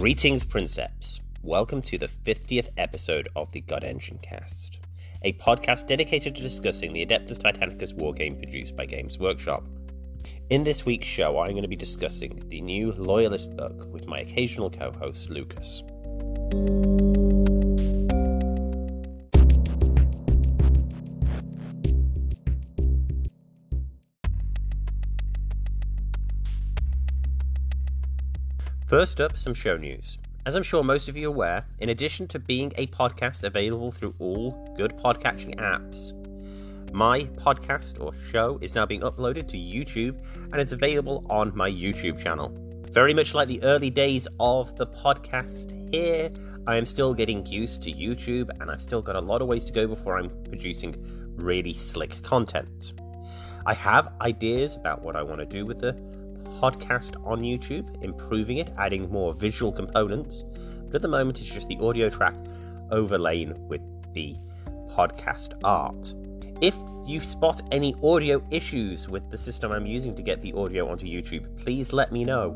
Greetings, Princeps. Welcome to the 50th episode of the God Engine Cast, a podcast dedicated to discussing the Adeptus Titanicus wargame produced by Games Workshop. In this week's show, I'm going to be discussing the new Loyalist book with my occasional co host, Lucas. First up, some show news. As I'm sure most of you are aware, in addition to being a podcast available through all good podcatching apps, my podcast or show is now being uploaded to YouTube and it's available on my YouTube channel. Very much like the early days of the podcast here, I am still getting used to YouTube and I've still got a lot of ways to go before I'm producing really slick content. I have ideas about what I want to do with the podcast on YouTube, improving it, adding more visual components. But at the moment, it's just the audio track overlain with the podcast art. If you spot any audio issues with the system I'm using to get the audio onto YouTube, please let me know.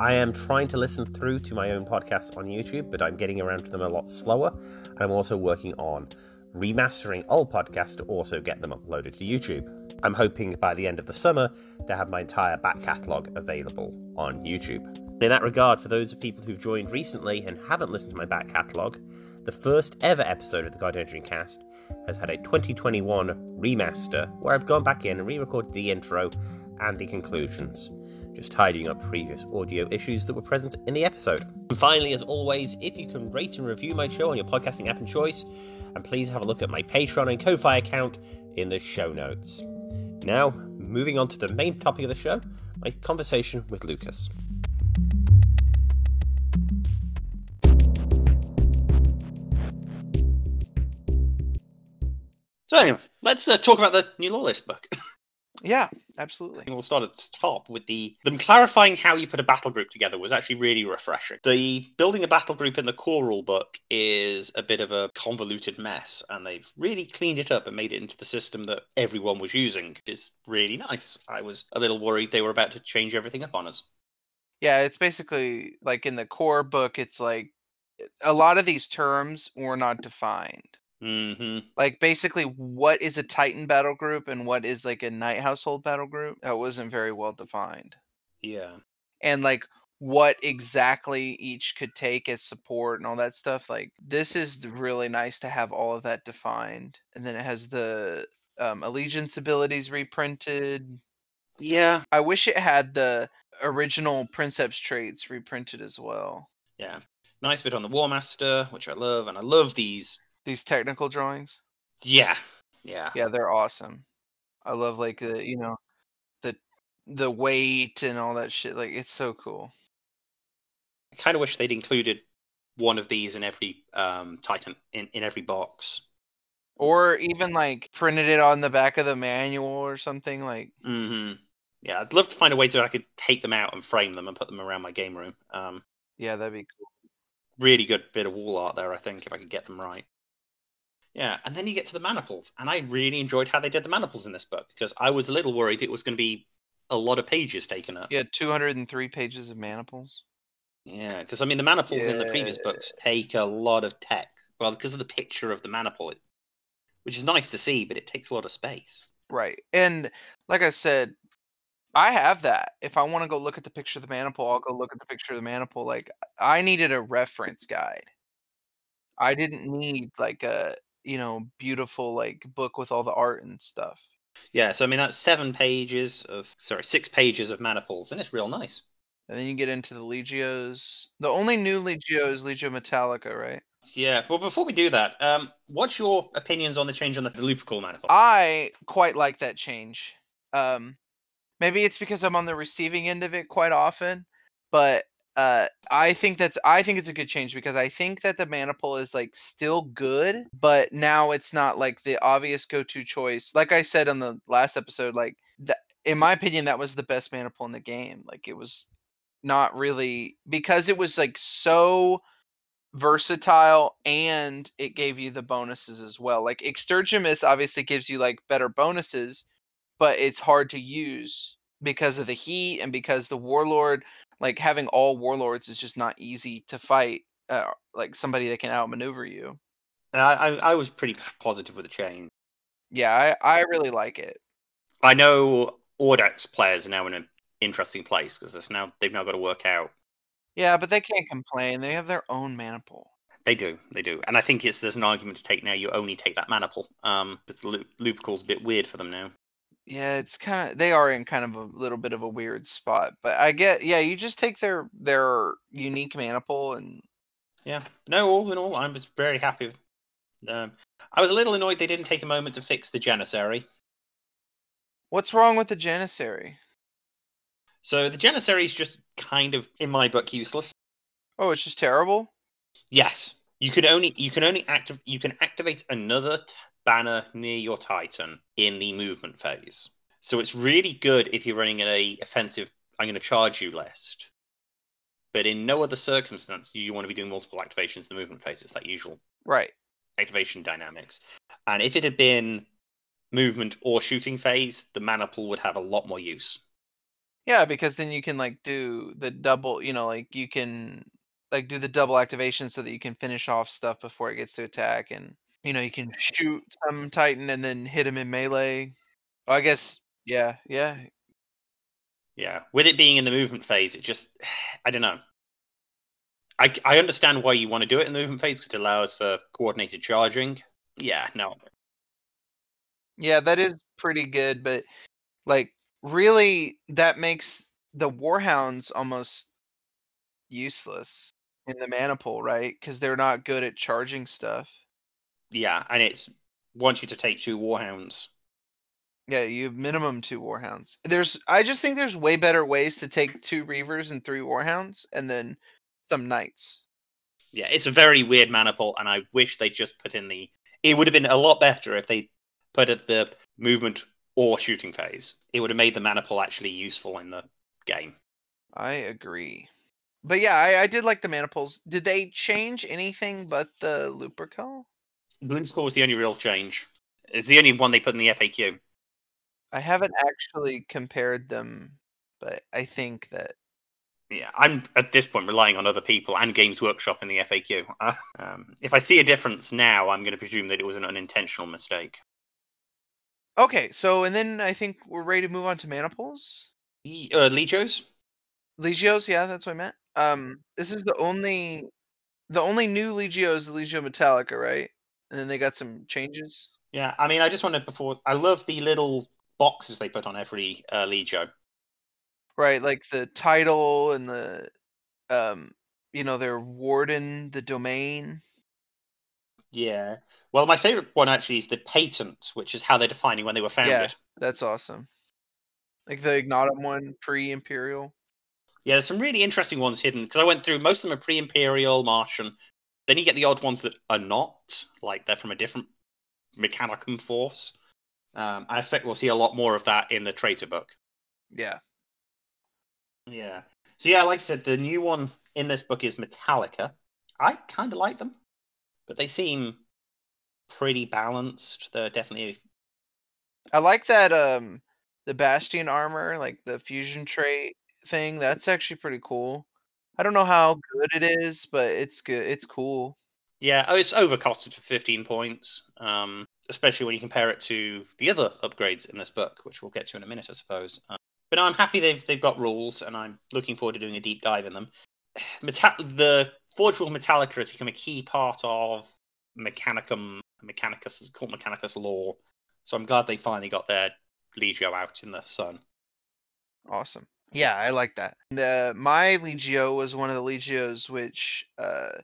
I am trying to listen through to my own podcasts on YouTube, but I'm getting around to them a lot slower. I'm also working on remastering old podcasts to also get them uploaded to YouTube. I'm hoping by the end of the summer to have my entire back catalogue available on YouTube. In that regard, for those of people who've joined recently and haven't listened to my back catalogue, the first ever episode of the God Engine Cast has had a 2021 remaster where I've gone back in and re recorded the intro and the conclusions, just tidying up previous audio issues that were present in the episode. And finally, as always, if you can rate and review my show on your podcasting app of choice, and please have a look at my Patreon and Ko-Fi account in the show notes. Now, moving on to the main topic of the show, my conversation with Lucas. So anyway, let's uh, talk about the new Lawless book. Yeah, absolutely. we'll start at the top with the them clarifying how you put a battle group together was actually really refreshing. The building a battle group in the core rule book is a bit of a convoluted mess, and they've really cleaned it up and made it into the system that everyone was using. It's really nice. I was a little worried they were about to change everything up on us. Yeah, it's basically like in the core book, it's like a lot of these terms were not defined. Hmm Like basically, what is a Titan battle group and what is like a Knight Household battle group? That wasn't very well defined. Yeah. And like what exactly each could take as support and all that stuff. Like this is really nice to have all of that defined. And then it has the um, allegiance abilities reprinted. Yeah. I wish it had the original Princeps traits reprinted as well. Yeah. Nice bit on the War Master, which I love, and I love these. These technical drawings. Yeah. Yeah. Yeah, they're awesome. I love like the you know the the weight and all that shit. Like it's so cool. I kind of wish they'd included one of these in every um, Titan in, in every box. Or even like printed it on the back of the manual or something like hmm Yeah, I'd love to find a way so I could take them out and frame them and put them around my game room. Um, yeah, that'd be cool. really good bit of wall art there, I think, if I could get them right. Yeah, and then you get to the maniples, and I really enjoyed how they did the maniples in this book because I was a little worried it was going to be a lot of pages taken up. Yeah, 203 pages of maniples. Yeah, because I mean the maniples in the previous books take a lot of text. Well, because of the picture of the maniple, it, which is nice to see, but it takes a lot of space. Right. And like I said, I have that. If I want to go look at the picture of the maniple, I'll go look at the picture of the maniple. Like I needed a reference guide. I didn't need like a, you know, beautiful like book with all the art and stuff. Yeah, so I mean that's seven pages of sorry, six pages of maniples, and it's real nice. And then you get into the Legios. The only new Legio is Legio Metallica, right? Yeah, well, before we do that, um, what's your opinions on the change on the Lupercal maniple? I quite like that change. Um, maybe it's because I'm on the receiving end of it quite often, but uh, I think that's I think it's a good change because I think that the maniple is like still good, but now it's not like the obvious go-to choice. Like I said on the last episode, like in my opinion, that was the best maniple in the game. Like it was not really because it was like so versatile and it gave you the bonuses as well. Like Extergimus obviously gives you like better bonuses, but it's hard to use because of the heat and because the warlord, like having all warlords is just not easy to fight. Uh, like somebody that can outmaneuver you. I, I, I was pretty positive with the change. Yeah, I, I really like it. I know Audax players are now in an interesting place because now they've now got to work out. Yeah, but they can't complain. They have their own maniple. They do, they do, and I think it's there's an argument to take now. You only take that maniple. Um, but the loop, Lupercal's a bit weird for them now. Yeah, it's kind of they are in kind of a little bit of a weird spot, but I get yeah, you just take their their unique maniple and Yeah, no, all in all, I was very happy. Um, I was a little annoyed they didn't take a moment to fix the Janissary. what's wrong with the Janissary? So the Janissary is just kind of, in my book, useless. Oh, it's just terrible. Yes, you can only you can only active you can activate another t- banner near your Titan in the movement phase. So it's really good if you're running a offensive. I'm going to charge you list. But in no other circumstance do you want to be doing multiple activations in the movement phase. It's that usual Right. activation dynamics. And if it had been movement or shooting phase, the maniple would have a lot more use. Yeah, because then you can like do the double, you know, like you can like do the double activation so that you can finish off stuff before it gets to attack and you know, you can shoot some Titan and then hit him in melee. I guess yeah, yeah. Yeah, with it being in the movement phase, it just I don't know. I I understand why you want to do it in the movement phase because it allows for coordinated charging. Yeah, no, Yeah, that is pretty good, but like really that makes the Warhounds almost useless in the maniple, right? Because they're not good at charging stuff. Yeah, and it's wants you to take two warhounds. Yeah, you have minimum two Warhounds. There's I just think there's way better ways to take two Reavers and three Warhounds and then some Knights. Yeah, it's a very weird maniple, and I wish they just put in the. It would have been a lot better if they put at the movement or shooting phase. It would have made the maniple actually useful in the game. I agree. But yeah, I, I did like the maniples. Did they change anything but the Lupercal? Bloom's Core was the only real change. It's the only one they put in the FAQ. I haven't actually compared them, but I think that Yeah, I'm at this point relying on other people and Games Workshop in the FAQ. Uh, um, if I see a difference now, I'm going to presume that it was an unintentional mistake. Okay, so and then I think we're ready to move on to maniples. Ye- Uh, Legios? Legios, yeah, that's what I meant. Um, this is the only the only new Legio is the Legio Metallica, right? And then they got some changes. Yeah, I mean, I just wanted before. I love the little boxes they put on every uh, Legio. Right, like the title and the um you know, their warden, the domain. Yeah. Well, my favorite one actually is the patent, which is how they're defining when they were founded. Yeah, that's awesome. Like the Ignatum one, pre-imperial. Yeah, there's some really interesting ones hidden because I went through most of them are pre-imperial Martian. Then you get the odd ones that are not, like they're from a different Mechanicum force. Um, I expect we'll see a lot more of that in the traitor book. Yeah. Yeah. So yeah, like I said, the new one in this book is Metallica. I kind of like them, but they seem pretty balanced. They're definitely I like that um the Bastion armor, like the fusion trait thing. That's actually pretty cool. I don't know how good it is, but it's good. It's cool. yeah. Oh, it's overcosted for 15 points. Um, especially when you compare it to the other upgrades in this book, which we'll get to in a minute, I suppose. Um, but I'm happy they've they've got rules, and I'm looking forward to doing a deep dive in them. Meta- the Forge World Metallica has become a key part of Mechanicum, Mechanicus, called Mechanicus lore. So I'm glad they finally got their Legio out in the sun. Awesome. Yeah, I like that. And, uh, my Legio was one of the Legios which uh,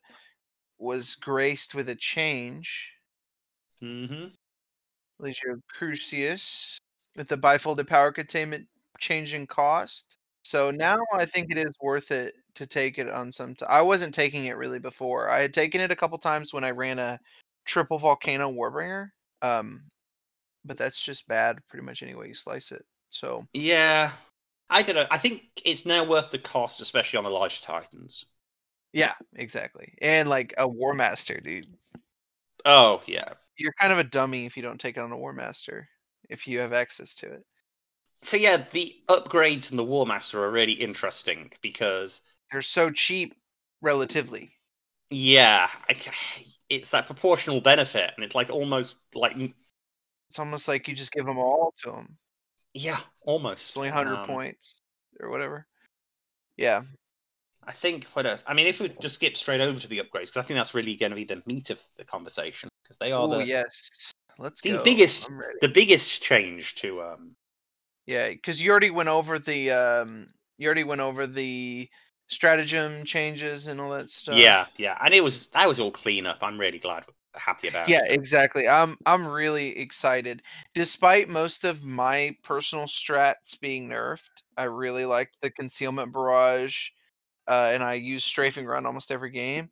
was graced with a change. hmm Legio Crucius with the bifolded power containment change in cost. So now I think it is worth it to take it on some. T- I wasn't taking it really before. I had taken it a couple times when I ran a triple volcano warbringer. Um, but that's just bad pretty much any way you slice it. So Yeah, I don't know. I think it's now worth the cost, especially on the larger Titans. yeah, exactly. And like a war master, dude. Oh yeah, You're kind of a dummy if you don't take it on a war master if you have access to it. So yeah, the upgrades in the War Master are really interesting because They're so cheap relatively. yeah, I it's that proportional benefit, and it's like almost like It's almost like you just give them all to them. Yeah, almost. It's only 100 Um, points or whatever. Yeah. I think what else? I mean, if we just skip straight over to the upgrades, because I think that's really going to be the meat of the conversation, because they are Oh, the yes. Let's the go. biggest- the biggest change to um Yeah, because you already went over the um, you already went over the stratagem changes and all that stuff. yeah yeah, and it was that was all clean up. I'm really glad, happy about. Yeah, exactly. I'm I'm really excited. Despite most of my personal strats being nerfed, I really like the concealment barrage, uh, and I use strafing run almost every game.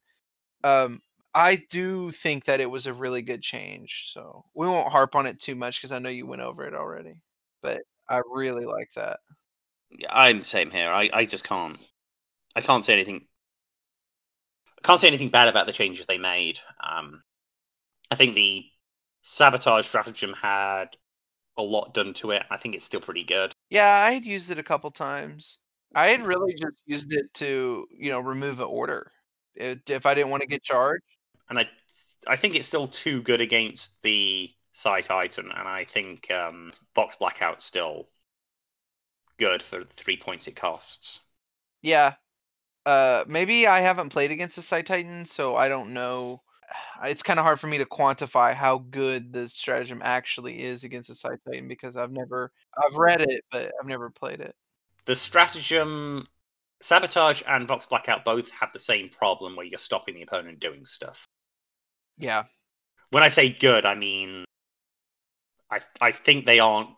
Um, I do think that it was a really good change. So we won't harp on it too much because I know you went over it already. But I really like that. Yeah, I'm same here. I, I just can't. I can't say anything. I can't say anything bad about the changes they made. Um, I think the sabotage stratagem had a lot done to it. I think it's still pretty good. Yeah, I had used it a couple times. I had really just used it to, you know, remove an order. It, if I didn't want to get charged. and I I think it's still too good against the Psi-Titan, and I think um, Vox Blackout's still good for the three points it costs. Yeah. Uh maybe I haven't played against the Psi-Titan, so I don't know. It's kind of hard for me to quantify how good the stratagem actually is against the Psi-Titan because I've never I've read it, but I've never played it. The stratagem, Sabotage and Vox Blackout both have the same problem where you're stopping the opponent doing stuff. Yeah. When I say good, I mean I I think they aren't.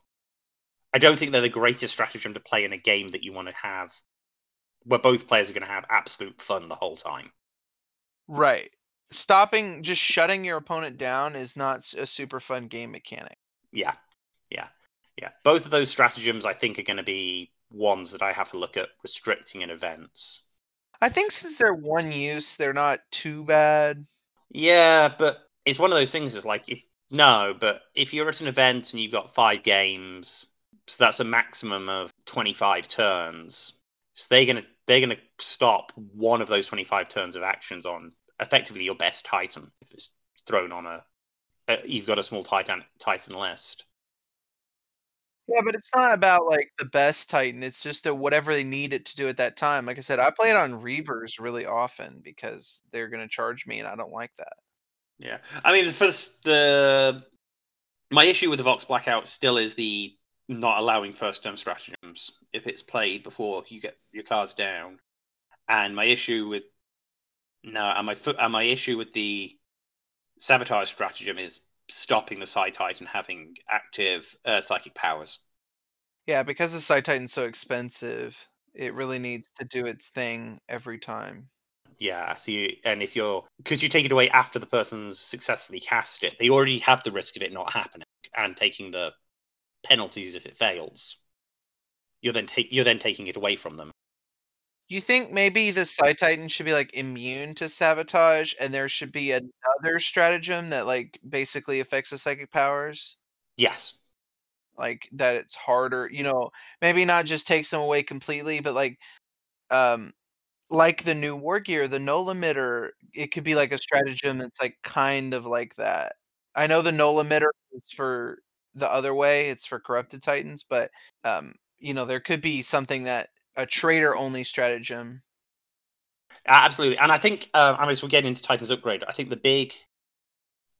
I don't think they're the greatest stratagem to play in a game that you want to have, where both players are going to have absolute fun the whole time. Right. Stopping just shutting your opponent down is not a super fun game mechanic. Yeah, yeah, yeah. Both of those stratagems, I think, are going to be ones that I have to look at restricting in events. I think since they're one use, they're not too bad. Yeah, but it's one of those things. Is like if no, but if you're at an event and you've got five games, so that's a maximum of twenty-five turns. So they're gonna they're gonna stop one of those twenty-five turns of actions on effectively your best Titan if it's thrown on a. Uh, you've got a small Titan Titan list. Yeah, but it's not about like the best Titan. It's just that whatever they need it to do at that time. Like I said, I play it on Reavers really often because they're gonna charge me, and I don't like that. Yeah, I mean, for the, the my issue with the Vox Blackout still is the not allowing first turn stratagems if it's played before you get your cards down, and my issue with no, and my and my issue with the sabotage stratagem is stopping the Psi-Titan having active uh, psychic powers. Yeah, because the Psi-Titan's so expensive, it really needs to do its thing every time. Yeah, so you, and if you're because you take it away after the person's successfully cast it, they already have the risk of it not happening and taking the penalties if it fails. You're then take you're then taking it away from them. You think maybe the Psi-Titan should be like immune to sabotage, and there should be another stratagem that like basically affects the psychic powers? Yes. like that it's harder you know maybe not just takes them away completely but like um like the new war gear the Null Emitter it could be like a stratagem that's like kind of like that i know the Null Emitter is for the other way it's for corrupted titans but um you know there could be something that a traitor only stratagem Absolutely, and I think uh, I mean, as we get into Titan's upgrade, I think the big,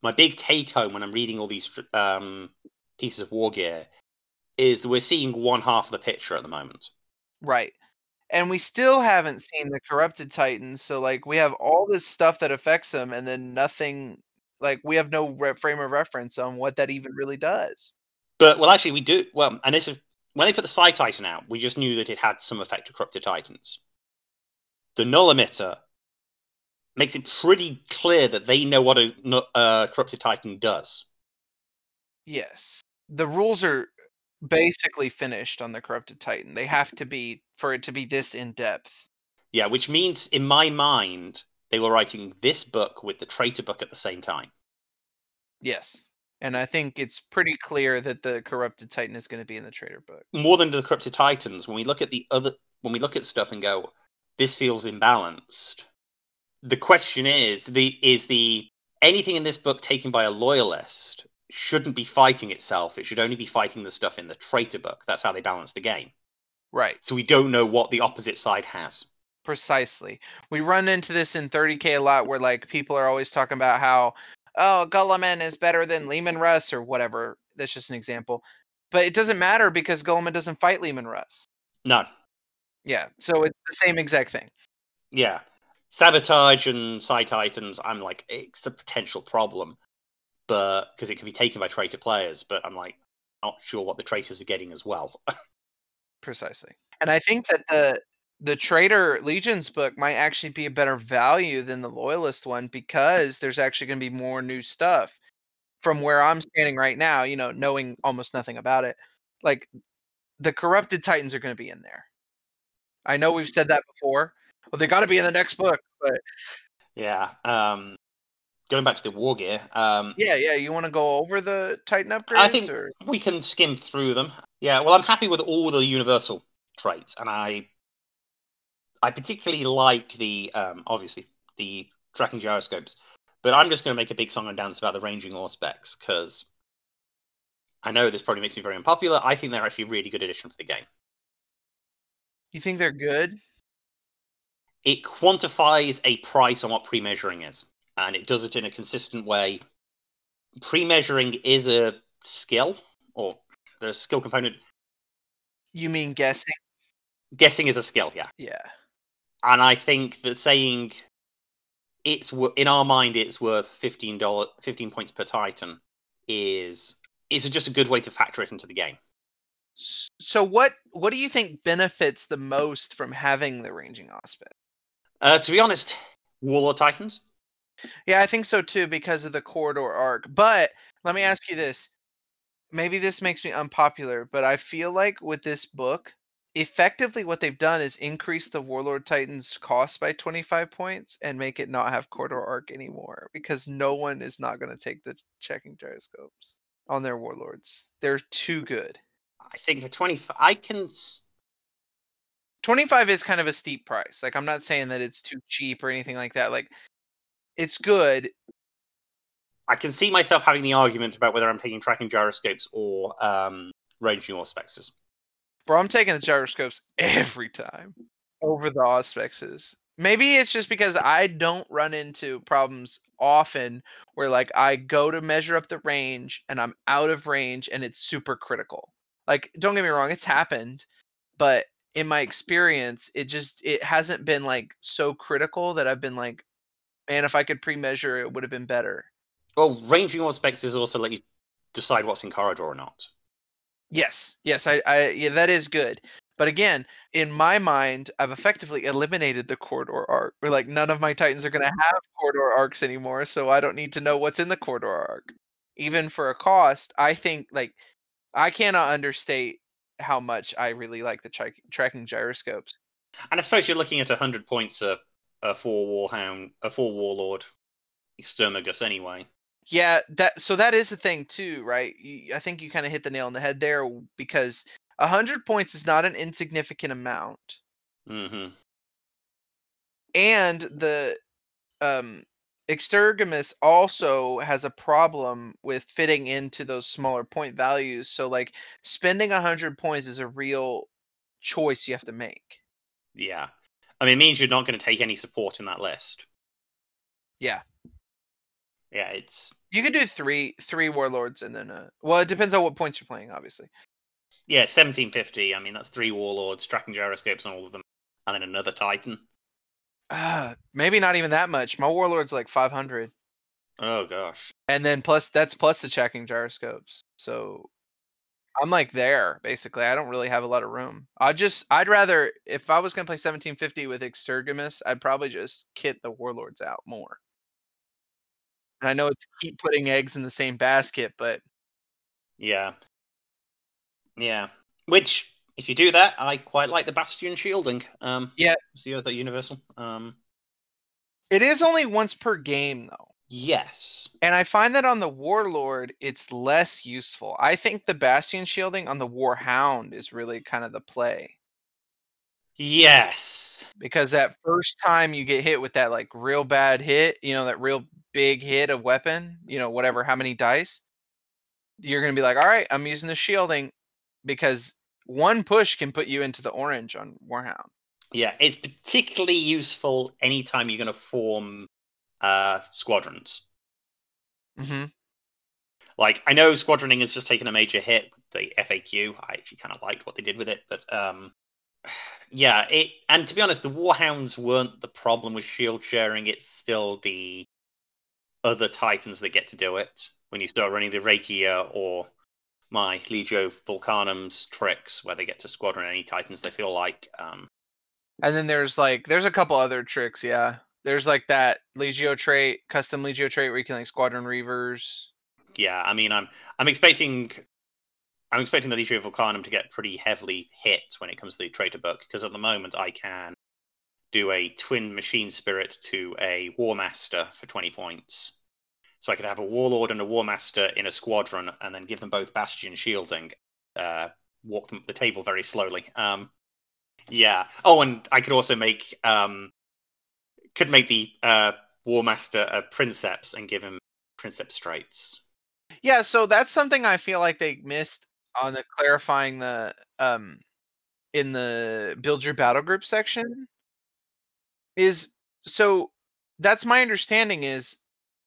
my big take home when I'm reading all these um, pieces of war gear is we're seeing one half of the picture at the moment. Right. And we still haven't seen the corrupted titans. So like we have all this stuff that affects them and then nothing like we have no re- frame of reference on what that even really does. But well, actually, we do well, and this is when they put the Psi-Titan out, we just knew that it had some effect to corrupted Titans. The Null Emitter makes it pretty clear that they know what a uh, corrupted Titan does. Yes. The rules are basically finished on the corrupted titan. They have to be for it to be this in depth. Yeah, which means in my mind they were writing this book with the traitor book at the same time. Yes. And I think it's pretty clear that the corrupted titan is going to be in the traitor book. More than the corrupted titans, when we look at the other, when we look at stuff and go, this feels imbalanced. The question is, the is the anything in this book taken by a loyalist shouldn't be fighting itself. It should only be fighting the stuff in the traitor book. That's how they balance the game. Right. So we don't know what the opposite side has. Precisely. We run into this in 30k a lot where like people are always talking about how oh Guilliman is better than Leman Russ or whatever. That's just an example. But it doesn't matter because Guilliman doesn't fight Leman Russ. No. Yeah. So it's the same exact thing. Yeah. Sabotage and Psi-Titans, I'm like, it's a potential problem. But because it can be taken by traitor players, but I'm like, not sure what the traitors are getting as well. Precisely. And I think that the the Traitor Legions book might actually be a better value than the Loyalist one because there's actually going to be more new stuff. From where I'm standing right now, you know, knowing almost nothing about it, like the corrupted titans are going to be in there. I know we've said that before. Well, they got to be in the next book, but yeah. Um, going back to the war gear. Um, yeah, yeah. You want to go over the Titan upgrades? I think or? we can skim through them. Yeah. Well, I'm happy with all the universal traits, and I I particularly like the um, obviously the tracking gyroscopes, but I'm just going to make a big song and dance about the ranging Auspex because I know this probably makes me very unpopular. I think they're actually a really good addition for the game. You think they're good? It quantifies a price on what pre-measuring is, and it does it in a consistent way. Pre-measuring is a skill, or the skill component. You mean guessing? Guessing is a skill, yeah. Yeah and I think that saying it's in our mind it's worth fifteen dollar fifteen points per Titan is is just a good way to factor it into the game. So what what do you think benefits the most from having the ranging Auspex? Uh, to be honest, Warlord Titans. Yeah, I think so too because of the corridor arc. But let me ask you this. Maybe this makes me unpopular, but I feel like with this book, effectively what they've done is increase the warlord titans cost by 25 points and make it not have corridor arc anymore because no one is not going to take the tracking gyroscopes on their warlords. They're too good. I think for 25 i can 25 is kind of a steep price. Like i'm not saying that it's too cheap or anything like that. Like it's good. I can see myself having the argument about whether i'm taking tracking gyroscopes or um ranging auspexes Bro, I'm taking the gyroscopes every time over the auspexes. Maybe it's just because I don't run into problems often where like I go to measure up the range and I'm out of range and it's super critical. Like don't get me wrong, it's happened, but in my experience, it just it hasn't been like so critical that I've been like, man, if I could pre-measure, it would have been better. Well, ranging auspexes also let you decide what's in corridor or not. Yes, yes, I, I, yeah, that is good. But again, in my mind, I've effectively eliminated the corridor arc. We're like none of my titans are going to mm-hmm. have corridor arcs anymore, so I don't need to know what's in the corridor arc. Even for a cost, I think like I cannot understate how much I really like the tra- tracking gyroscopes. And I suppose you're looking at hundred points a, a four warhound, a four warlord, Extergimus anyway. Yeah, that so that is the thing too, right? I think you kind of hit the nail on the head there because a hundred points is not an insignificant amount. Mm-hmm. And the um Extergimus also has a problem with fitting into those smaller point values. So like spending a hundred points is a real choice you have to make. Yeah. I mean it means you're not going to take any support in that list. Yeah yeah, it's you could do three three warlords and then uh well it depends on what points you're playing, obviously. Yeah, seventeen fifty. I mean that's three warlords, tracking gyroscopes on all of them, and then another titan. Uh maybe not even that much. My warlord's like five hundred. Oh gosh. And then plus that's plus the tracking gyroscopes. So I'm like there basically. I don't really have a lot of room. I just I'd rather if I was gonna play 1750 with Extergimus, I'd probably just kit the warlords out more. And I know it's keep putting eggs in the same basket, but yeah, yeah. Which, if you do that, I quite like the Bastion shielding. Um, yeah, see the other universal. Um, it is only once per game though. Yes. And I find that on the Warlord, it's less useful. I think the Bastion shielding on the Warhound is really kind of the play. Yes. Because that first time you get hit with that like real bad hit, you know, that real big hit of weapon, you know, whatever, how many dice, you're going to be like, all right, I'm using the shielding because one push can put you into the orange on Warhound. Yeah, it's particularly useful anytime you're going to form uh, squadrons. Mm-hmm. Like, I know squadroning has just taken a major hit with the FAQ. I actually kind of liked what they did with it, but um, yeah, it. And to be honest, the Warhounds weren't the problem with shield sharing. It's still the other Titans that get to do it when you start running the Rakia or my Legio Vulcanum's tricks, where they get to squadron any Titans they feel like. Um, And then there's like there's a couple other tricks, yeah. There's like that Legio trait, custom Legio trait where you can like squadron reavers. yeah, I mean, I'm I'm expecting I'm expecting the Legio Vulcanum to get pretty heavily hit when it comes to the traitor book because at the moment I can do a twin machine spirit to a war master for 20 points. So I could have a warlord and a war master in a squadron and then give them both bastion shielding, uh, walk them up the table very slowly. Um, yeah. Oh, and I could also make um, could make the uh, war master a princeps and give him princeps traits. Yeah, so that's something I feel like they missed on the clarifying the um in the build your battle group section is so that's my understanding is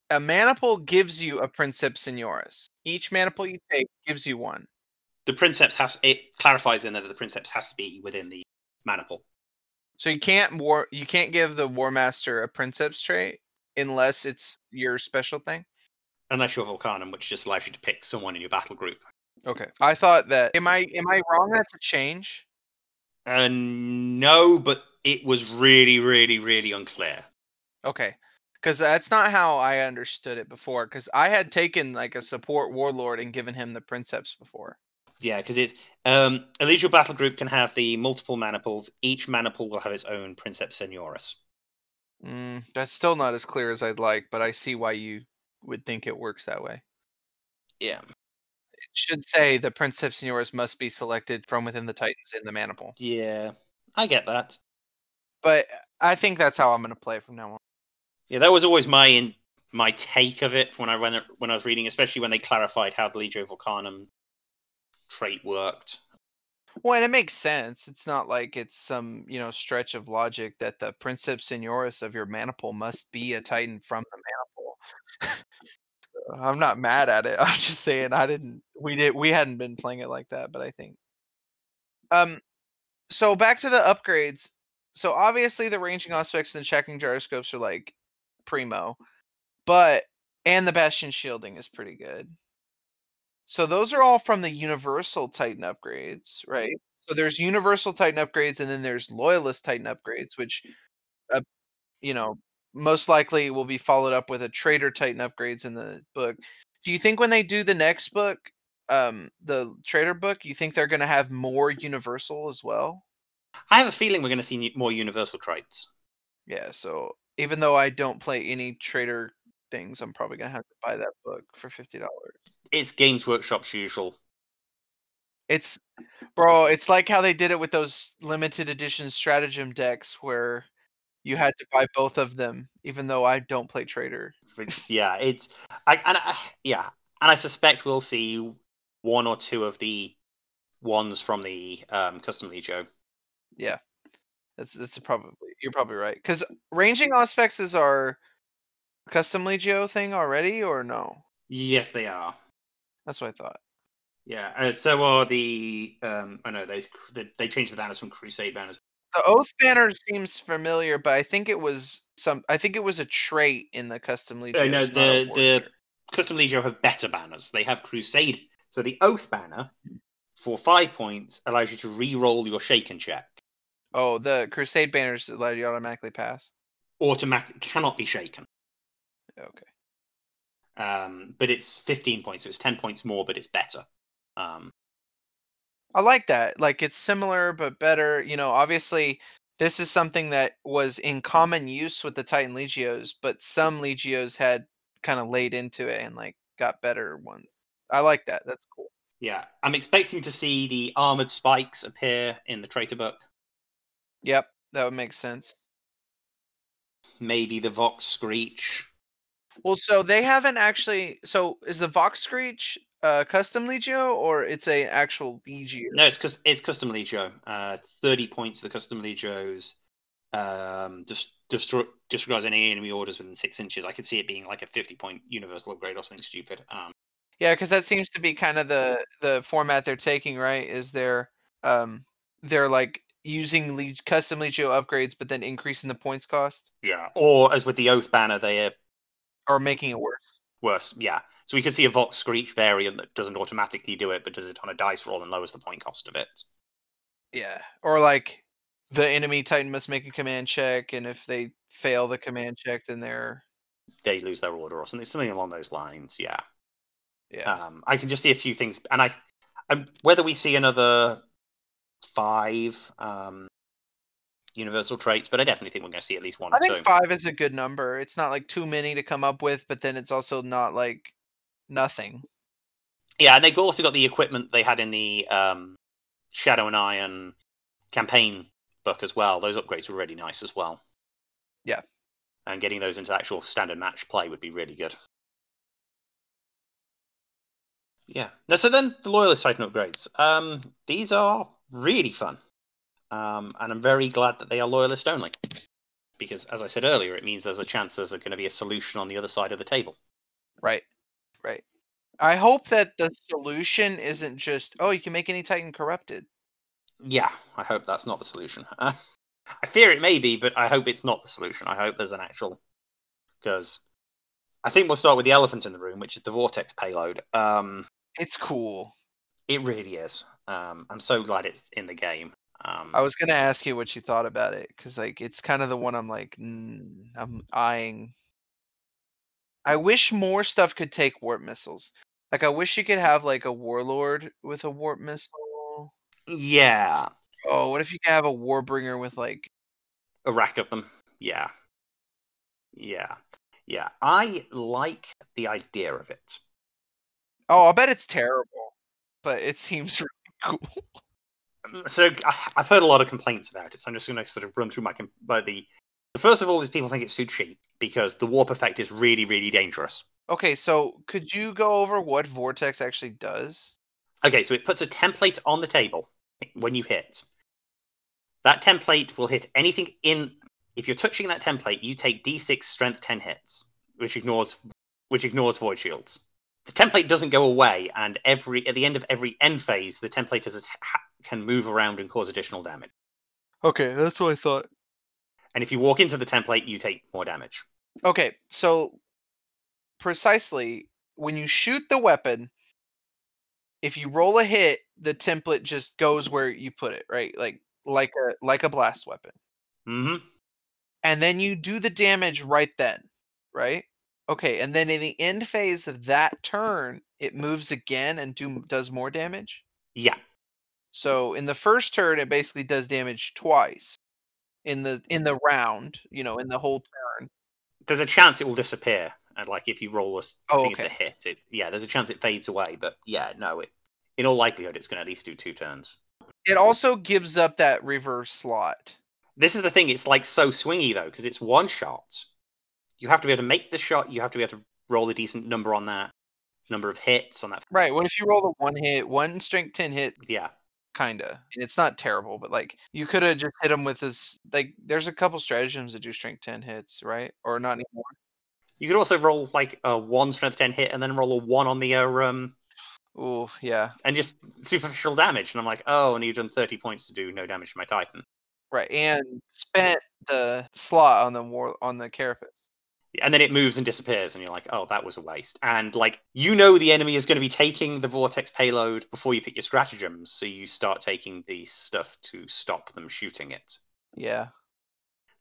a maniple gives you a princeps senioris. Each maniple you take gives you one. the princeps has it clarifies in there that the princeps has to be within the maniple. So you can't war you can't give the war master a princeps trait unless it's your special thing. Unless you're Vulcanum, which just allows you to pick someone in your battle group. Okay. I thought that am I am I wrong that's a change? Uh, no, but it was really, really, really unclear. Okay. Cuz that's not how I understood it before cuz I had taken like a support warlord and given him the princeps before. Yeah, because it's um, a Legio battle group can have the multiple maniples. Each maniple will have its own princeps senioris. Mm, that's still not as clear as I'd like, but I see why you would think it works that way. Yeah, should say the princeps senioris must be selected from within the titans in the maniple. yeah, I get that. But I think that's how I'm going to play from now on. Yeah, that was always my in, my take of it when I when, I- when I was reading, especially when they clarified how the Legio Vulcanum trait worked. Well, and it makes sense. It's not like it's some, you know, stretch of logic that the princeps senioris of your maniple must be a titan from the maniple. I'm not mad at it. I'm just saying I didn't we did we hadn't been playing it like that, but I think um so back to the upgrades. So obviously the ranging auspex and the tracking gyroscopes are like primo, but and the bastion shielding is pretty good. So those are all from the universal Titan upgrades, right? So there's universal Titan upgrades, and then there's loyalist Titan upgrades, which, uh, you know, most likely will be followed up with a traitor Titan upgrades in the book. Do you think when they do the next book, um, the Traitor book, you think they're going to have more universal as well? I have a feeling we're going to see more universal traits. Yeah. So even though I don't play any Traitor things, I'm probably going to have to buy that book for fifty dollars. It's Games Workshop's usual. It's bro, it's like how they did it with those limited edition stratagem decks where you had to buy both of them, even though I don't play traitor. Yeah, it's I and I, yeah, and I suspect we'll see one or two of the ones from the um, custom Legio. Yeah, that's that's probably you're probably right. Because ranging auspex is our custom legio thing already, or no? Yes, they are. That's what I thought. Yeah, uh, so are the um. I know they they, they changed the banners from Crusade banners. The oath banner seems familiar, but I think it was some. I think it was a trait in the custom legio. Uh, no, the the custom Legio have better banners. They have Crusade. So the Oath banner for five points allows you to re-roll your shaken check. Oh, the crusade banners allow you automatically pass. Automatic cannot be shaken. Okay. Um, but it's 15 points, so it's 10 points more, but it's better. Um, I like that. Like it's similar but better. You know, obviously this is something that was in common use with the Titan Legios, but some Legios had kind of laid into it and like got better ones. I like that. That's cool. Yeah, I'm expecting to see the armored spikes appear in the traitor book. Yep, that would make sense. Maybe the Vox Screech. Well, so they haven't actually. So is the Vox Screech uh, custom Legio or it's a actual Legio? No, it's cus- it's custom Legio. Uh, Thirty points the custom Legios. Um, just destroy disregards any enemy orders within six inches. I could see it being like a fifty point universal upgrade or something stupid. Um, Yeah, because that seems to be kind of the the format they're taking, right? Is they're um they're like using le- custom Legio upgrades, but then increasing the points cost yeah. Or as with the Oath banner, they are or making it worse. Worse. Yeah. So we could see a Vox Screech variant that doesn't automatically do it, but does it on a dice roll and lowers the point cost of it. Yeah, or like the enemy Titan must make a command check, and if they fail the command check, then they're They lose their order or something, something along those lines. Yeah. yeah. Um, I can just see a few things, and I, I'm, whether we see another five um, universal traits, but I definitely think we're going to see at least one I or think two. five is a good number. It's not like too many to come up with, but then it's also not like nothing. Yeah, and they've also got the equipment they had in the um, Shadow and Iron campaign book as well. Those upgrades were really nice as well. Yeah. And getting those into actual standard match play would be really good. Yeah. Now, so then the Loyalist Titan upgrades. Um, these are really fun. Um, and I'm very glad that they are Loyalist only. Because, as I said earlier, it means there's a chance there's going to be a solution on the other side of the table. Right. Right. I hope that the solution isn't just, oh, you can make any Titan corrupted. Yeah, I hope that's not the solution. Uh, I fear it may be, but I hope it's not the solution. I hope there's an actual. Because I think we'll start with the elephant in the room, which is the vortex payload. Um, It's cool. it really is. Um, I'm so glad it's in the game. Um, I was gonna ask you what you thought about it because like it's kind of the one I'm like mm, I'm eyeing. I wish more stuff could take warp missiles. Like I wish you could have like a warlord with a warp missile. yeah, Oh, what if you could have a warbringer with like a rack of them. Yeah, yeah, yeah. I like the idea of it. Oh, I bet it's terrible, but it seems really cool. Um, so I- I've heard a lot of complaints about it, so I'm just going to sort of run through my. But the, first of all is people think it's too cheap because the warp effect is really, really dangerous. Okay, so could you go over what Vortex actually does? Okay, so it puts a template on the table when you hit. That template will hit anything in. If you're touching that template, you take D6 Strength 10 hits, which ignores which ignores void shields. The template doesn't go away, and every at the end of every end phase, the template has, ha- can move around and cause additional damage. Okay, that's what I thought. And if you walk into the template, you take more damage. Okay, so precisely when you shoot the weapon, if you roll a hit, the template just goes where you put it, right? Like like a like a blast weapon. Mm-hmm. And then you do the damage right then, right? Okay, and then in the end phase of that turn, it moves again and do does more damage. Yeah, So in the first turn, it basically does damage twice. In the in the round, you know, in the whole turn. there's a chance it will disappear. And like if you roll a, Oh, it's a hit, it yeah, there's a chance it fades away. But yeah, no, it in all likelihood it's going to at least do two turns. It also gives up that reverse slot. This is the thing; it's like so swingy though, because it's one shot. You have to be able to make the shot. You have to be able to roll a decent number on that number of hits on that. Right. What if you roll a one hit, one strength ten hit, Yeah, kinda? And it's not terrible, but like you could have just hit him with this. Like, there's a couple stratagems that do strength ten hits, right? Or not anymore. you could also roll like a one strength ten hit, and then roll a one on the uh, um, Ooh, yeah. and just superficial damage. And I'm like, oh, and you've done thirty points to do no damage to my Titan. Right. And spent the slot on the war on the carapace. And then it moves and disappears and you're like oh that was a waste and like you know the enemy is going to be taking the vortex payload before you pick your stratagems so you start taking the stuff to stop them shooting it Yeah.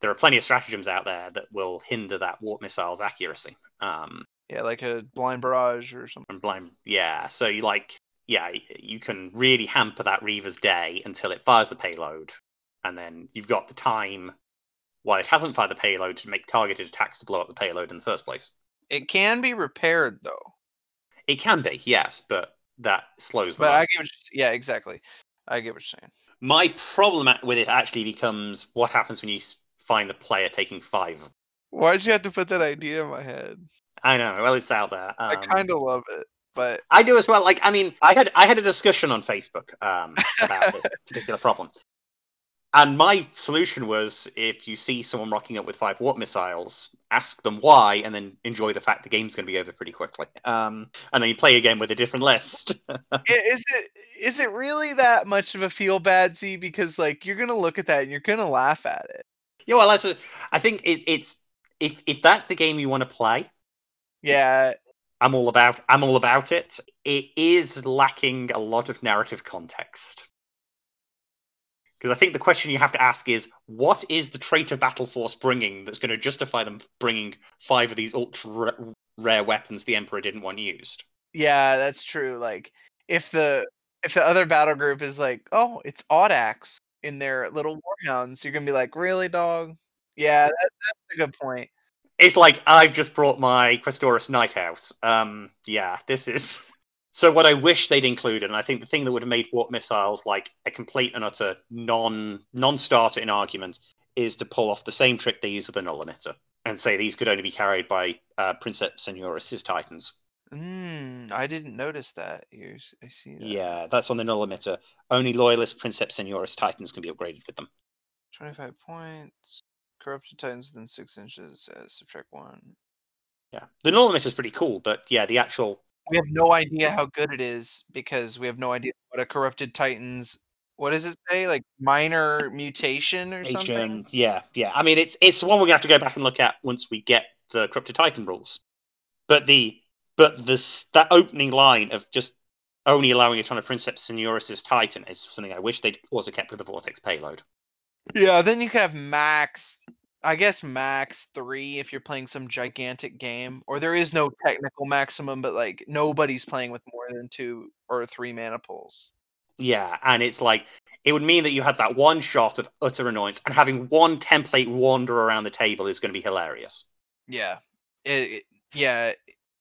there are plenty of stratagems out there that will hinder that warp missile's accuracy um Yeah, like a blind barrage or something. blind yeah so you like yeah you can really hamper that reaver's day until it fires the payload and then you've got the time while it hasn't fired the payload to make targeted attacks to blow up the payload in the first place It can be repaired though. It can be, yes, but that slows them But. I get what you're, yeah, exactly. I get what you're saying. My problem with it actually becomes what happens when you find the player taking five. Why'd you have to put that idea in my head? I know, well, it's out there. I Um, kind of love it, but I do as well. Like, I mean, I had I had a discussion on Facebook um, about this particular problem, and my solution was: if you see someone rocking up with five warp missiles, ask them why, and then enjoy the fact the game's going to be over pretty quickly. Um, and then you play again with a different list. is it is it really that much of a feel bad Z? Because like you're gonna look at that and you're gonna laugh at it. yeah, well, that's a, I think it, it's if if that's the game you want to play, Yeah, I'm all about I'm all about it. It is lacking a lot of narrative context. Because I think the question you have to ask is, what is the traitor Battle Force bringing that's going to justify them bringing five of these ultra rare weapons the Emperor didn't want used? yeah, that's true. Like if the if the other battle group is like, oh, it's Audax in their little warhounds, you're gonna be like, really, dog? Yeah, that, that's a good point. It's like I've just brought my Questoris Knight House. Um, yeah, this is. So what I wish they'd included, and I think the thing that would have made warp missiles like a complete and utter non non-starter in argument, is to pull off the same trick they use with the null emitter and say these could only be carried by uh, Princeps Senioris' Titans. Mm, I didn't notice that. Here's I see that. Yeah, that's on the null emitter. Only loyalist Princeps Senioris Titans can be upgraded with them. 25 points. Corrupted Titans within six inches. Uh, subtract one. Yeah, the null emitter is pretty cool, but yeah, the actual We have no idea how good it is because we have no idea what a Corrupted Titans. What does it say? Like minor mutation or something? Yeah, yeah. I mean, it's it's one we're gonna have to go back and look at once we get the Corrupted Titan rules. But the but this that opening line of just only allowing it on a Princeps Senioris' Titan is something I wish they'd also kept with the Vortex payload. Yeah, then you could have max. I guess max three if you're playing some mm. gigantic game, or there is no technical maximum, but like nobody's playing with more than two or three mana pools. Yeah, and it's like it would mean that you had that one shot of utter annoyance, and having one template wander around the table is going to be hilarious. Yeah, it, it- yeah,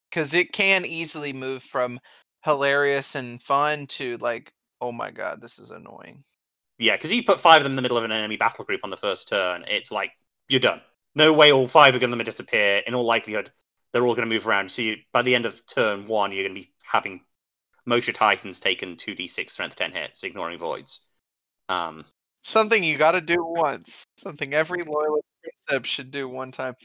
because it can easily move from hilarious and fun to like, oh my god, this is annoying. Yeah, because you put five of them in the middle of an enemy battle group on the first turn, it's like you're done. No way all five are going to disappear. In all likelihood, they're all going to move around. So you, by the end of turn one, you're going to be having most Moshe Titans taken 2d6 strength 10 hits, ignoring voids. Um, Something you got to do once. Something every loyalist princeps should do one time.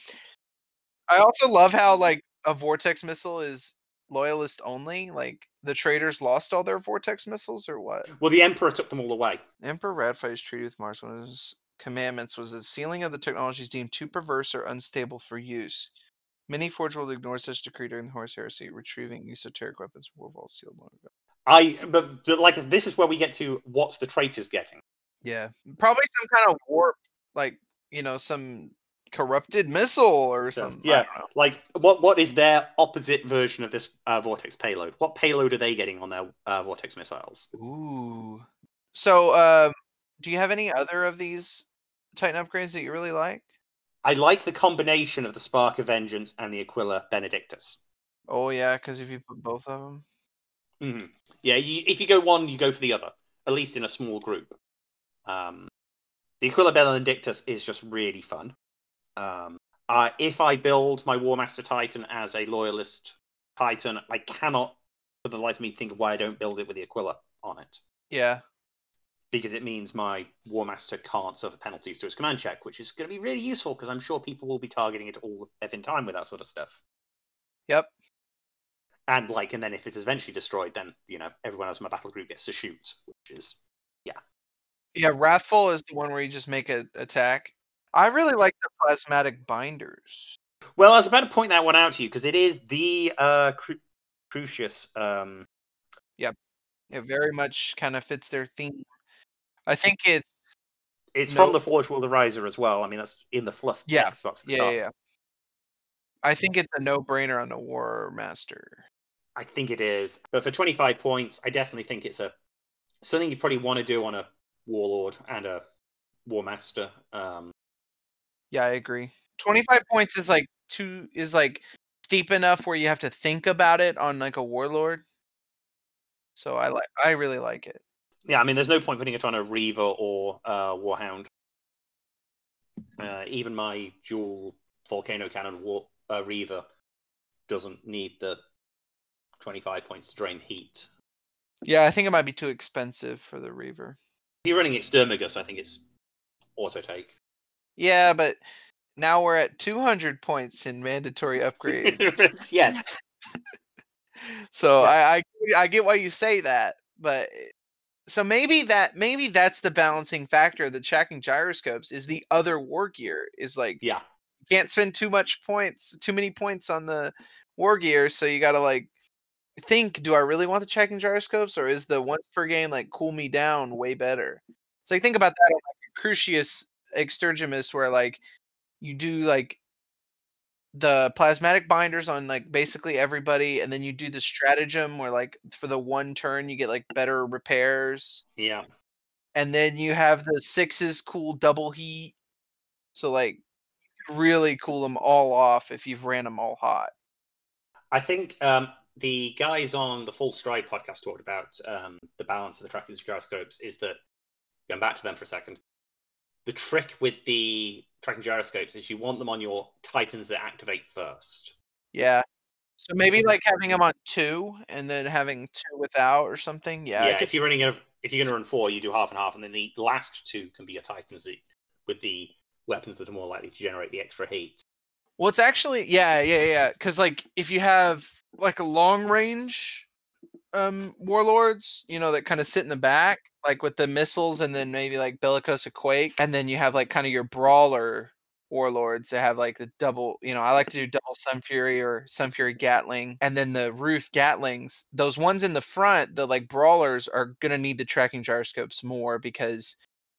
I also love how like a vortex missile is loyalist only. Like the traitors lost all their vortex missiles, or what? well, the Emperor took them all away. Emperor ratified his treaty with Mars. One his commandments was that sealing of the technology is deemed too perverse or unstable for use. Many Forge will ignore such decree during the Horus Heresy, retrieving esoteric weapons from Warvault's sealed long ago. I, but, but like this is where we get to what's the traitors getting. Yeah, probably some kind of warp, like you know, some corrupted missile or something. yeah. Like, what what is their opposite version of this uh, vortex payload? What payload are they getting on their uh, vortex missiles? Ooh. So, um, do you have any other of these Titan upgrades that you really like? I like the combination of the Spark of Vengeance and the Aquila Benedictus. Oh yeah, because if you put both of them, Mhm. Yeah, you, if you go one, you go for the other, at least in a small group. Um, the Aquila Benedictus is just really fun. Um, uh, if I build my War Master Titan as a Loyalist Titan, I cannot, for the life of me, think of why I don't build it with the Aquila on it. yeah, Because it means my War Master can't suffer penalties to his command check, which is going to be really useful because I'm sure people will be targeting it all the effing time with that sort of stuff. yep. And like, and then if it is eventually destroyed, then you know everyone else in my battle group gets to shoot, which is Yeah, Yeah, Wrathful is the one where you just make an attack. I really like the plasmatic binders. Well, I was about to point that one out to you because it is the uh, Cru- Crucius. Um, Yep. It very much kind of fits their theme. I think it's it's No. from the Forge World Ryza as well. I mean, that's in the fluff Yeah. text box. the yeah, yeah, yeah. I think it's a no-brainer on the War Master. I think it is. But for 25 points, I definitely think it's a something you probably want to do on a Warlord and a War Master. Um, Yeah, I agree. 25 points is like two is like steep enough where you have to think about it on like a warlord. So I like I really like it. Yeah, I mean, there's no point putting it on a Reaver or uh, Warhound. Uh, even my dual volcano cannon war, uh, Reaver doesn't need the 25 points to drain heat. Yeah, I think it might be too expensive for the Reaver. If you're running Extergimus, I think it's auto take. Yeah, but now we're at 200 points in mandatory upgrade. yeah, so Yeah. I, I I get why you say that, but so maybe that maybe that's the balancing factor of the tracking gyroscopes is the other war gear is like yeah. can't spend too much points too many points on the war gear so you gotta like think do i really want the tracking gyroscopes or is the once per game like cool me down way better so like think about that on like crucius Extergimus where like you do like the plasmatic binders on like basically everybody and then you do the stratagem where like for the one turn you get like better repairs Yeah. and then you have the sixes cool double heat. So like really cool them all off if you've ran them all hot. I think um, the guys on the Full Stride podcast talked about um, the balance of the tracking gyroscopes is that, going back to them for a second, the trick with the tracking gyroscopes is you want them on your Titans that activate first. Yeah. So maybe like having them on two and then having two without or something. Yeah. Yeah, if you're running a, if you're going to run four, you do half and half, and then the last two can be your Titans that, with the weapons that are more likely to generate the extra heat. Well, it's actually yeah, yeah, yeah. Because like if you have like a long range um warlords, you know, that kind of sit in the back, like with the missiles, and then maybe like Bellicosa Quake, and then you have like kind of your brawler warlords that have like the double. You know, I like to do double Sun Fury or Sun Fury Gatling, and then the roof Gatlings. Those ones in the front, the like brawlers, are gonna need the tracking gyroscopes more because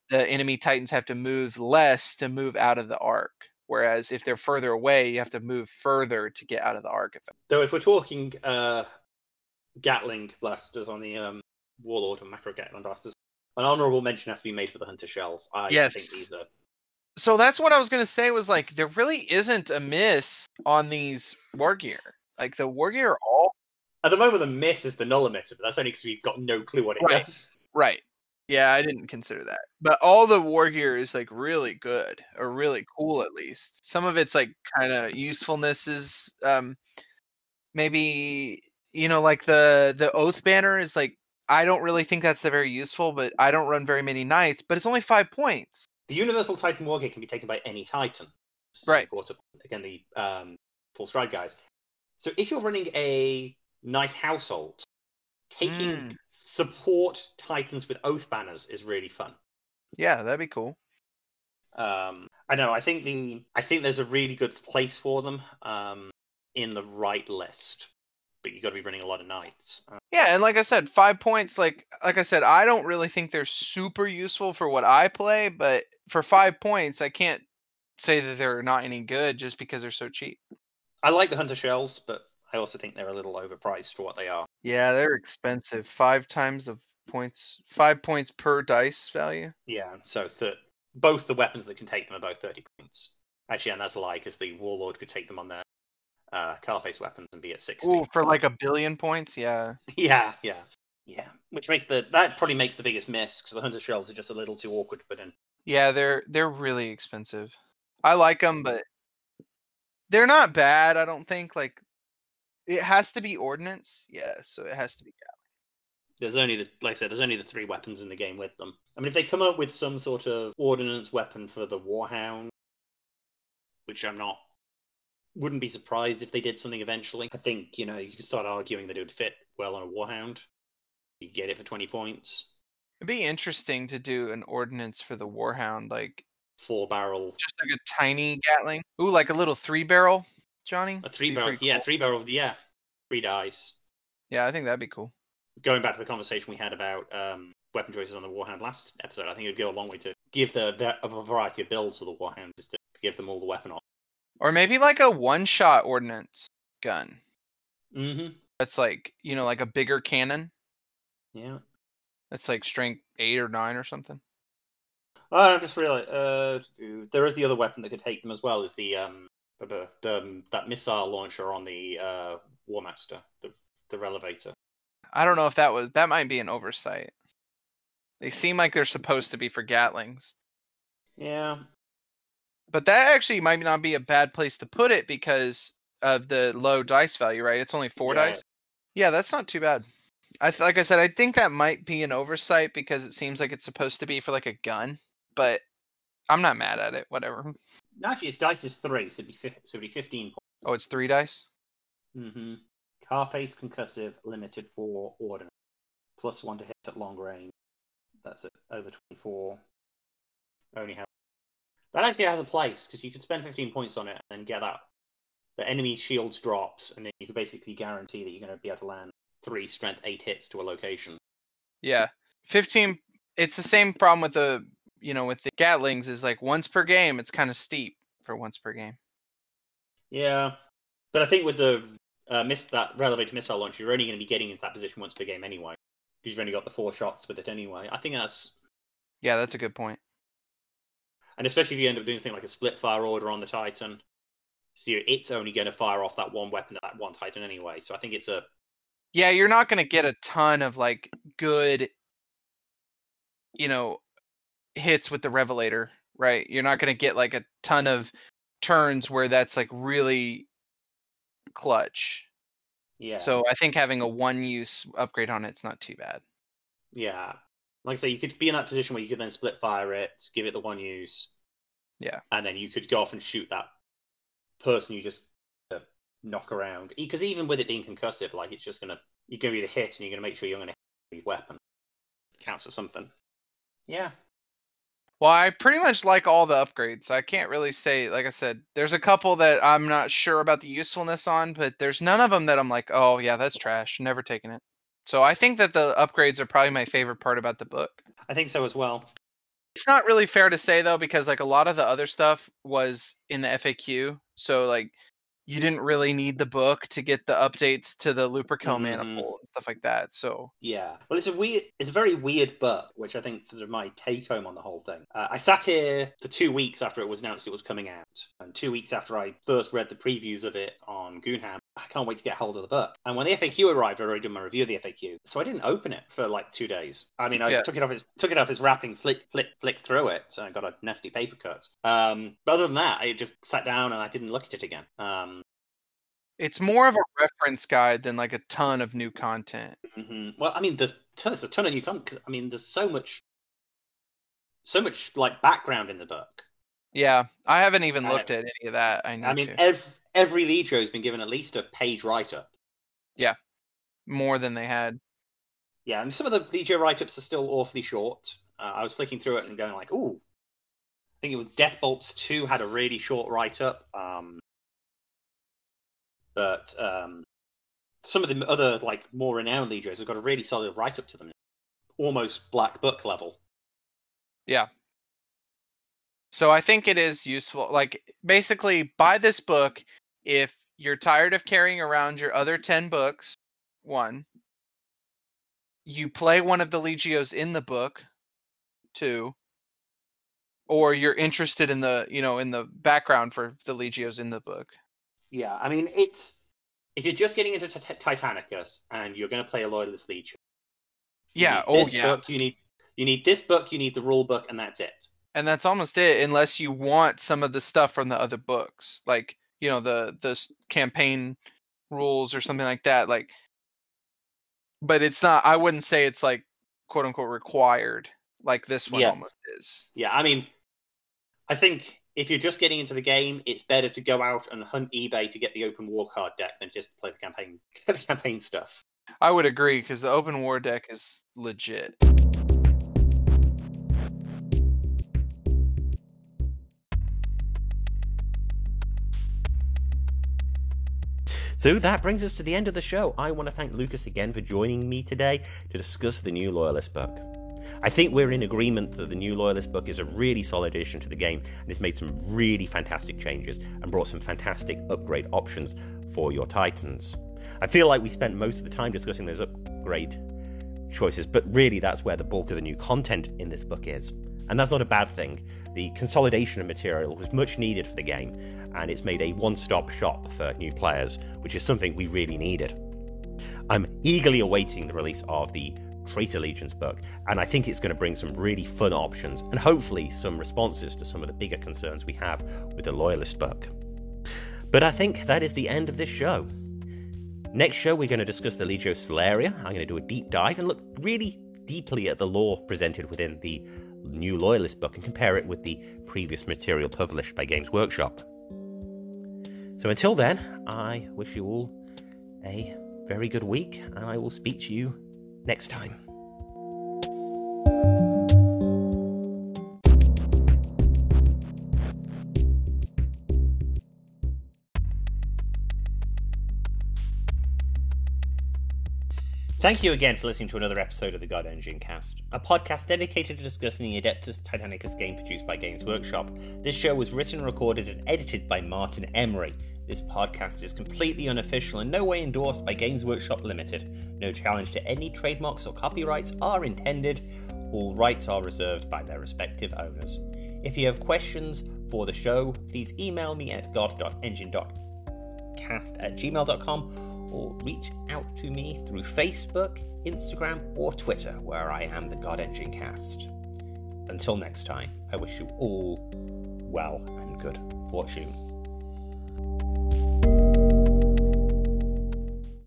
the enemy titans have to move less to move out of the arc. Whereas if they're further away, you have to move further to get out of the arc. Effect. Though, if we're talking uh, Gatling blasters on the um, Warlord and Macro Gatling blasters, an honourable mention has to be made for the Hunter shells. I Yes. think these are So that's what I was gonna say. Was like there really isn't a miss on these war gear. Like the war gear are all at the moment the miss is the null emitter, but that's only because we've got no clue what it Right. does. right. Yeah, I didn't consider that. But all the war gear is like really good or really cool at least. Some of it's like kind of usefulness is um maybe you know like the the oath banner is like I don't really think that's very useful, but I don't run very many knights, but it's only 5 points. The Universal Titan Wargear can be taken by any Titan. So Right. Brought up again the um, full stride guys. So if you're running a Knight Household, taking Mm. support Titans with Oath banners is really fun. Yeah, that'd be cool. Um, I know. I think the I think there's a really good place for them um, in the right list, but you got to be running a lot of knights. Uh, Yeah, and like I said, five points. Like like I said, I don't really think they're super useful for what I play, but for five points, I can't say that they're not any good just because they're so cheap. I like the hunter shells, but I also think they're a little overpriced for what they are. Yeah, they're expensive. Five times the points, five points per dice value. Yeah. So th- both the weapons that can take them are both thirty points. Actually, and that's a lie because the warlord could take them on their uh, Carapace weapons and be at sixty. Oh, for like a billion points, yeah. Yeah, yeah, yeah. Which makes the that probably makes the biggest miss because the hunter shells are just a little too awkward to put in. Yeah, they're they're really expensive. I like them, but they're not bad. I don't think like it has to be ordnance. Yeah, so it has to be. There's only the like I said, there's only the three weapons in the game with them. I mean, if they come up with some sort of ordnance weapon for the Warhound, which I'm not, wouldn't be surprised if they did something eventually. I think you know you could start arguing that it would fit well on a Warhound. You get it for twenty points, It'd be interesting to do an ordnance for the Warhound, like four barrel, just like a tiny Gatling. Ooh, like a little three barrel, Johnny. a three barrel, yeah, cool. three barrel, yeah, three dice. Yeah, I think that'd be cool. going back to the conversation we had about um, weapon choices on the Warhound last episode, I think it would go a long way to give the, the a variety of builds for the Warhound, just to, to give them all the weapon options. Or maybe like a one-shot ordnance gun. Mm-hmm. That's like you know, like a bigger cannon. Yeah. That's like strength eight or nine or something. Oh, I just realized uh, there is the other weapon that could take them as well. Is the um, the, the um, that missile launcher on the uh, War Master, the the Revelator. I don't know if that was that might be an oversight. They seem like they're supposed to be for Gatlings. Yeah, But that actually might not be a bad place to put it because of the low dice value, right? It's only four Yeah. dice. Yeah, that's not too bad. I th- like I said, I think that might be an oversight because it seems like it's supposed to be for like a gun, but I'm not mad at it. Whatever. actually, its dice is three, so it'd be fif- so it'd be fifteen points. Oh, it's three dice. Mm-hmm. Carapace concussive limited for ordinary. Plus one to hit at long range. That's it. Over 24. Only have. That actually has a place because you could spend 15 points on it and get that. The enemy shields drops, and then you can basically guarantee that you're going to be able to land three strength eight hits to a location. Yeah, fifteen. It's the same problem with the you know with the Gatlings is like once per game. It's kind of steep for once per game. Yeah, but I think with the uh, miss that Revelator missile launch, you're only going to be getting into that position once per game anyway. Because you've only got the four shots with it anyway. I think that's Yeah, that's a good point. And especially if you end up doing something like a split fire order on the Titan, so it's only going to fire off that one weapon at that one Titan anyway. So I think it's a Yeah, you're not going to get a ton of like good, you know, hits with the Revelator, right? You're not going to get like a ton of turns where that's like really clutch. yeah. So I think having a one use upgrade on it's not too bad. yeah, like I say, you could be in that position where you could then split fire it, give it the one use. Yeah. And then you could go off and shoot that person you just uh, knock around. Because even with it being concussive, like it's just gonna you're gonna be the hit, and you're gonna make sure you're gonna hit the weapon. Counts as something. Yeah. Well, I pretty much like all the upgrades. I can't really say, like I said, there's a couple that I'm not sure about the usefulness on, but there's none of them that I'm like, oh yeah, that's trash. Never taking it. So I think that the upgrades are probably my favorite part about the book. I think so as well. It's not really fair to say though, because like a lot of the other stuff was in the FAQ. So like you didn't really need the book to get the updates to the Lupercal Mhm. maniple and stuff like that. So Yeah. Well, it's a weird, it's a very weird book, which I think sort of my take home on the whole thing. Uh, I sat here for two weeks after it was announced it was coming out, and two weeks after I first read the previews of it on Goonhammer. I can't wait to get hold of the book. And when the FAQ arrived, I already did my review of the FAQ, so I didn't open it for like two days. I mean, I Yeah. took it off its took it off its wrapping, flick, flick, flick through it, so I got a nasty paper cut. Um, but other than that, I just sat down and I didn't look at it again. Um, it's more of a reference guide than like a ton of new content. hmm Well, I mean, the, there's a ton of new content. I mean, there's so much, so much like background in the book. Yeah, I haven't even I- looked at any of that. I need I mean, to every every Legio has been given at least a page write up. Yeah, more than they had. Yeah, and some of the Legio write ups are still awfully short. Uh, I was flicking through it and going like, "Ooh," I think it was Death Bolts two had a really short write up. Um, but um, some of the other like more renowned Legios have got a really solid write up to them, almost black book level. Yeah. So I think it is useful. Like basically, buy this book if you're tired of carrying around your other ten books. One, you play one of the legios in the book. Two, or you're interested in the you know in the background for the legios in the book. Yeah, I mean, it's if you're just getting into Tit- Titanicus and you're going to play a loyalist legion. Yeah. Oh this yeah. Book, you need you need this book, you need the rule book, and that's it. and that's almost it unless you want some of the stuff from the other books like you know the the campaign rules or something like that like but it's not i wouldn't say it's like quote unquote required like this one Yeah. almost is Yeah, I mean, I think if you're just getting into the game, it's better to go out and hunt eBay to get the open war card deck than just to play the campaign the campaign stuff. i would agree because the open war deck is legit So that brings us to the end of the show. I want to thank Lucas again for joining me today to discuss the new Loyalist book. I think we're in agreement that the new Loyalist book is a really solid addition to the game and has made some really fantastic changes and brought some fantastic upgrade options for your Titans. I feel like we spent most of the time discussing those upgrade choices, but really that's where the bulk of the new content in this book is. And that's not a bad thing. The consolidation of material was much needed for the game, and it's made a one stop shop for new players, which is something we really needed. I'm eagerly awaiting the release of the Traitor Legions book, and I think it's going to bring some really fun options and hopefully some responses to some of the bigger concerns we have with the Loyalist book. But I think that is the end of this show. Next show, we're going to discuss the Legio Solaria. I'm going to do a deep dive and look really deeply at the lore presented within the new Loyalist book and compare it with the previous material published by Games Workshop. So until then, I wish you all a very good week, and I will speak to you next time. Thank you again for listening to another episode of the God Engine Cast, a podcast dedicated to discussing the Adeptus Titanicus game produced by Games Workshop. This show was written, recorded, and edited by Martin Emery. This podcast is completely unofficial and no way endorsed by Games Workshop Limited. No challenge to any trademarks or copyrights are intended. All rights are reserved by their respective owners. If you have questions for the show, please email me at god.engine.cast at gmail.com or reach out to me through Facebook, Instagram, or Twitter, where I am the God Engine Cast. Until next time, I wish you all well and good fortune.